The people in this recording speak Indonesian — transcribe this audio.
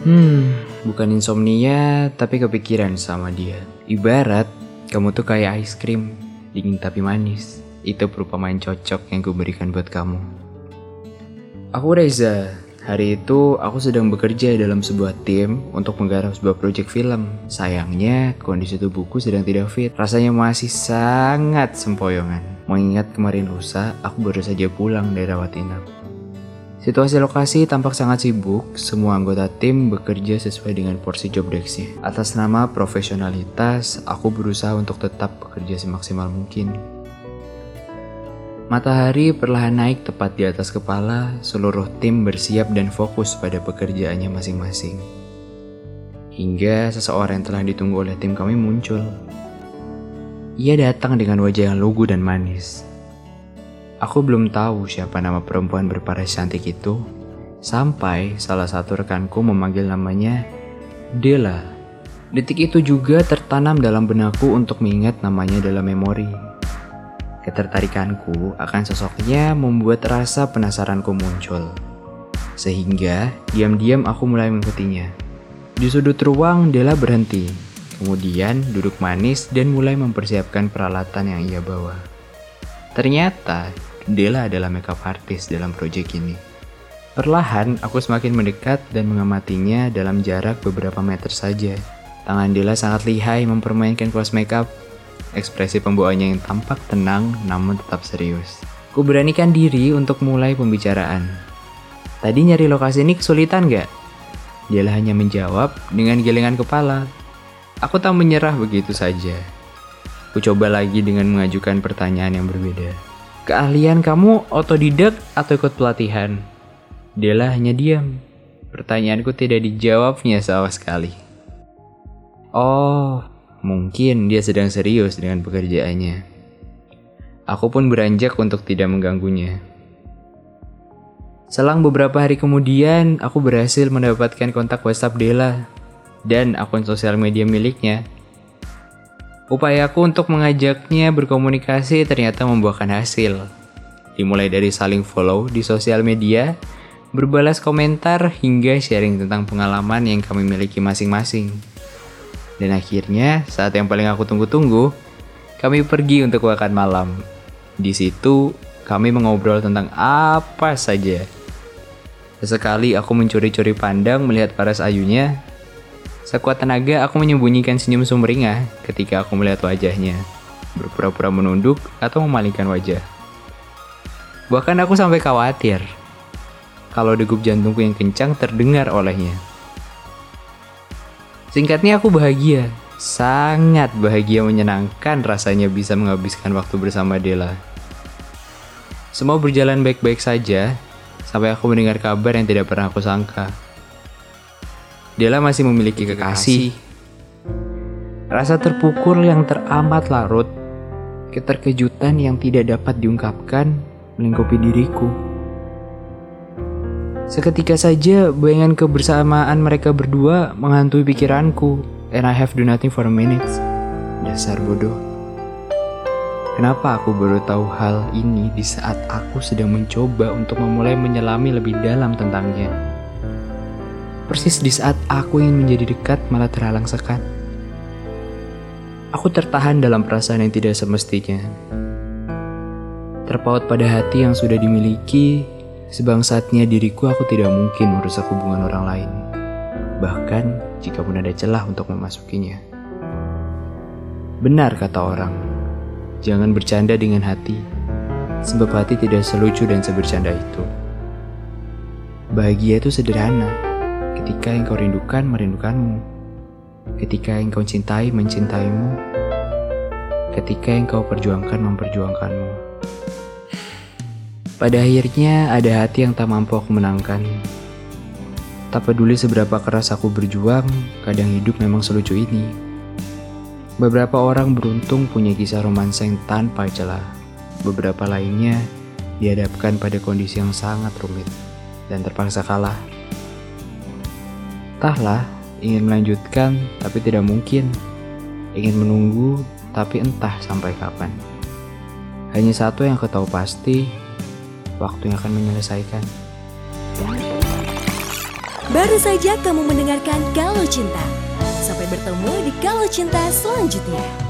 Hmm, bukan insomnia, tapi kepikiran sama dia. Ibarat kamu tuh kayak ice cream, dingin tapi manis. Itu perumpamaan cocok yang kuberikan buat kamu. Aku Reza. Hari itu aku sedang bekerja dalam sebuah tim untuk menggarap sebuah proyek film. Sayangnya kondisi tubuhku sedang tidak fit. Rasanya masih sangat sempoyongan. Mengingat kemarin lusa, aku baru saja pulang dari rawat inap. Situasi lokasi tampak sangat sibuk, semua anggota tim bekerja sesuai dengan porsi job desk-nya. Atas nama profesionalitas, aku berusaha untuk tetap bekerja semaksimal mungkin. Matahari perlahan naik tepat di atas kepala, seluruh tim bersiap dan fokus pada pekerjaannya masing-masing. Hingga seseorang yang telah ditunggu oleh tim kami muncul. Ia datang dengan wajah yang lugu dan manis, Aku belum tahu siapa nama perempuan berparas cantik itu, sampai salah satu rekanku memanggil namanya Dela. Detik itu juga tertanam dalam benakku untuk mengingat namanya dalam memori. Ketertarikanku akan sosoknya membuat rasa penasaranku muncul. Sehingga diam-diam aku mulai mengikutinya. Di sudut ruang, Dela berhenti. Kemudian duduk manis dan mulai mempersiapkan peralatan yang ia bawa. Ternyata Dela adalah makeup artist dalam proyek ini. Perlahan, aku semakin mendekat dan mengamatinya dalam jarak beberapa meter saja. Tangan Dela sangat lihai mempermainkan kelas makeup. Ekspresi pembawaannya yang tampak tenang namun tetap serius. Ku beranikan diri untuk mulai pembicaraan. Tadi nyari lokasi ini kesulitan gak? Dela hanya menjawab dengan gelengan kepala. Aku tak menyerah begitu saja. Ku coba lagi dengan mengajukan pertanyaan yang berbeda. Keahlian kamu otodidak atau ikut pelatihan? Dela hanya diam. Pertanyaanku tidak dijawabnya sama sekali. Oh, mungkin dia sedang serius dengan pekerjaannya. Aku pun beranjak untuk tidak mengganggunya. Selang beberapa hari kemudian, aku berhasil mendapatkan kontak WhatsApp Dela dan akun sosial media miliknya Upayaku untuk mengajaknya berkomunikasi ternyata membuahkan hasil. Dimulai dari saling follow di sosial media, berbalas komentar hingga sharing tentang pengalaman yang kami miliki masing-masing. Dan akhirnya, saat yang paling aku tunggu-tunggu, kami pergi untuk makan malam. Di situ, kami mengobrol tentang apa saja. Sesekali aku mencuri-curi pandang melihat paras ayunya Sekuat tenaga, aku menyembunyikan senyum sumringah ketika aku melihat wajahnya, berpura-pura menunduk atau memalingkan wajah. Bahkan aku sampai khawatir kalau degup jantungku yang kencang terdengar olehnya. Singkatnya aku bahagia, sangat bahagia menyenangkan rasanya bisa menghabiskan waktu bersama Dela. Semua berjalan baik-baik saja, sampai aku mendengar kabar yang tidak pernah aku sangka. Dela masih memiliki kekasih. Rasa terpukul yang teramat larut, keterkejutan yang tidak dapat diungkapkan melingkupi diriku. Seketika saja bayangan kebersamaan mereka berdua menghantui pikiranku, and I have do nothing for a minute. Dasar bodoh. Kenapa aku baru tahu hal ini di saat aku sedang mencoba untuk memulai menyelami lebih dalam tentangnya? Persis di saat aku ingin menjadi dekat malah terhalang sekat. Aku tertahan dalam perasaan yang tidak semestinya. Terpaut pada hati yang sudah dimiliki, sebangsatnya diriku aku tidak mungkin merusak hubungan orang lain. Bahkan jika pun ada celah untuk memasukinya. Benar kata orang, jangan bercanda dengan hati, sebab hati tidak selucu dan sebercanda itu. Bahagia itu sederhana ketika yang kau rindukan merindukanmu, ketika yang kau cintai mencintaimu, ketika yang kau perjuangkan memperjuangkanmu. Pada akhirnya ada hati yang tak mampu aku menangkan. Tak peduli seberapa keras aku berjuang, kadang hidup memang selucu ini. Beberapa orang beruntung punya kisah romansa yang tanpa celah. Beberapa lainnya dihadapkan pada kondisi yang sangat rumit dan terpaksa kalah. Entahlah, ingin melanjutkan tapi tidak mungkin. Ingin menunggu tapi entah sampai kapan. Hanya satu yang ketahui pasti, waktu yang akan menyelesaikan. Baru saja kamu mendengarkan Kalau Cinta. Sampai bertemu di Kalau Cinta selanjutnya.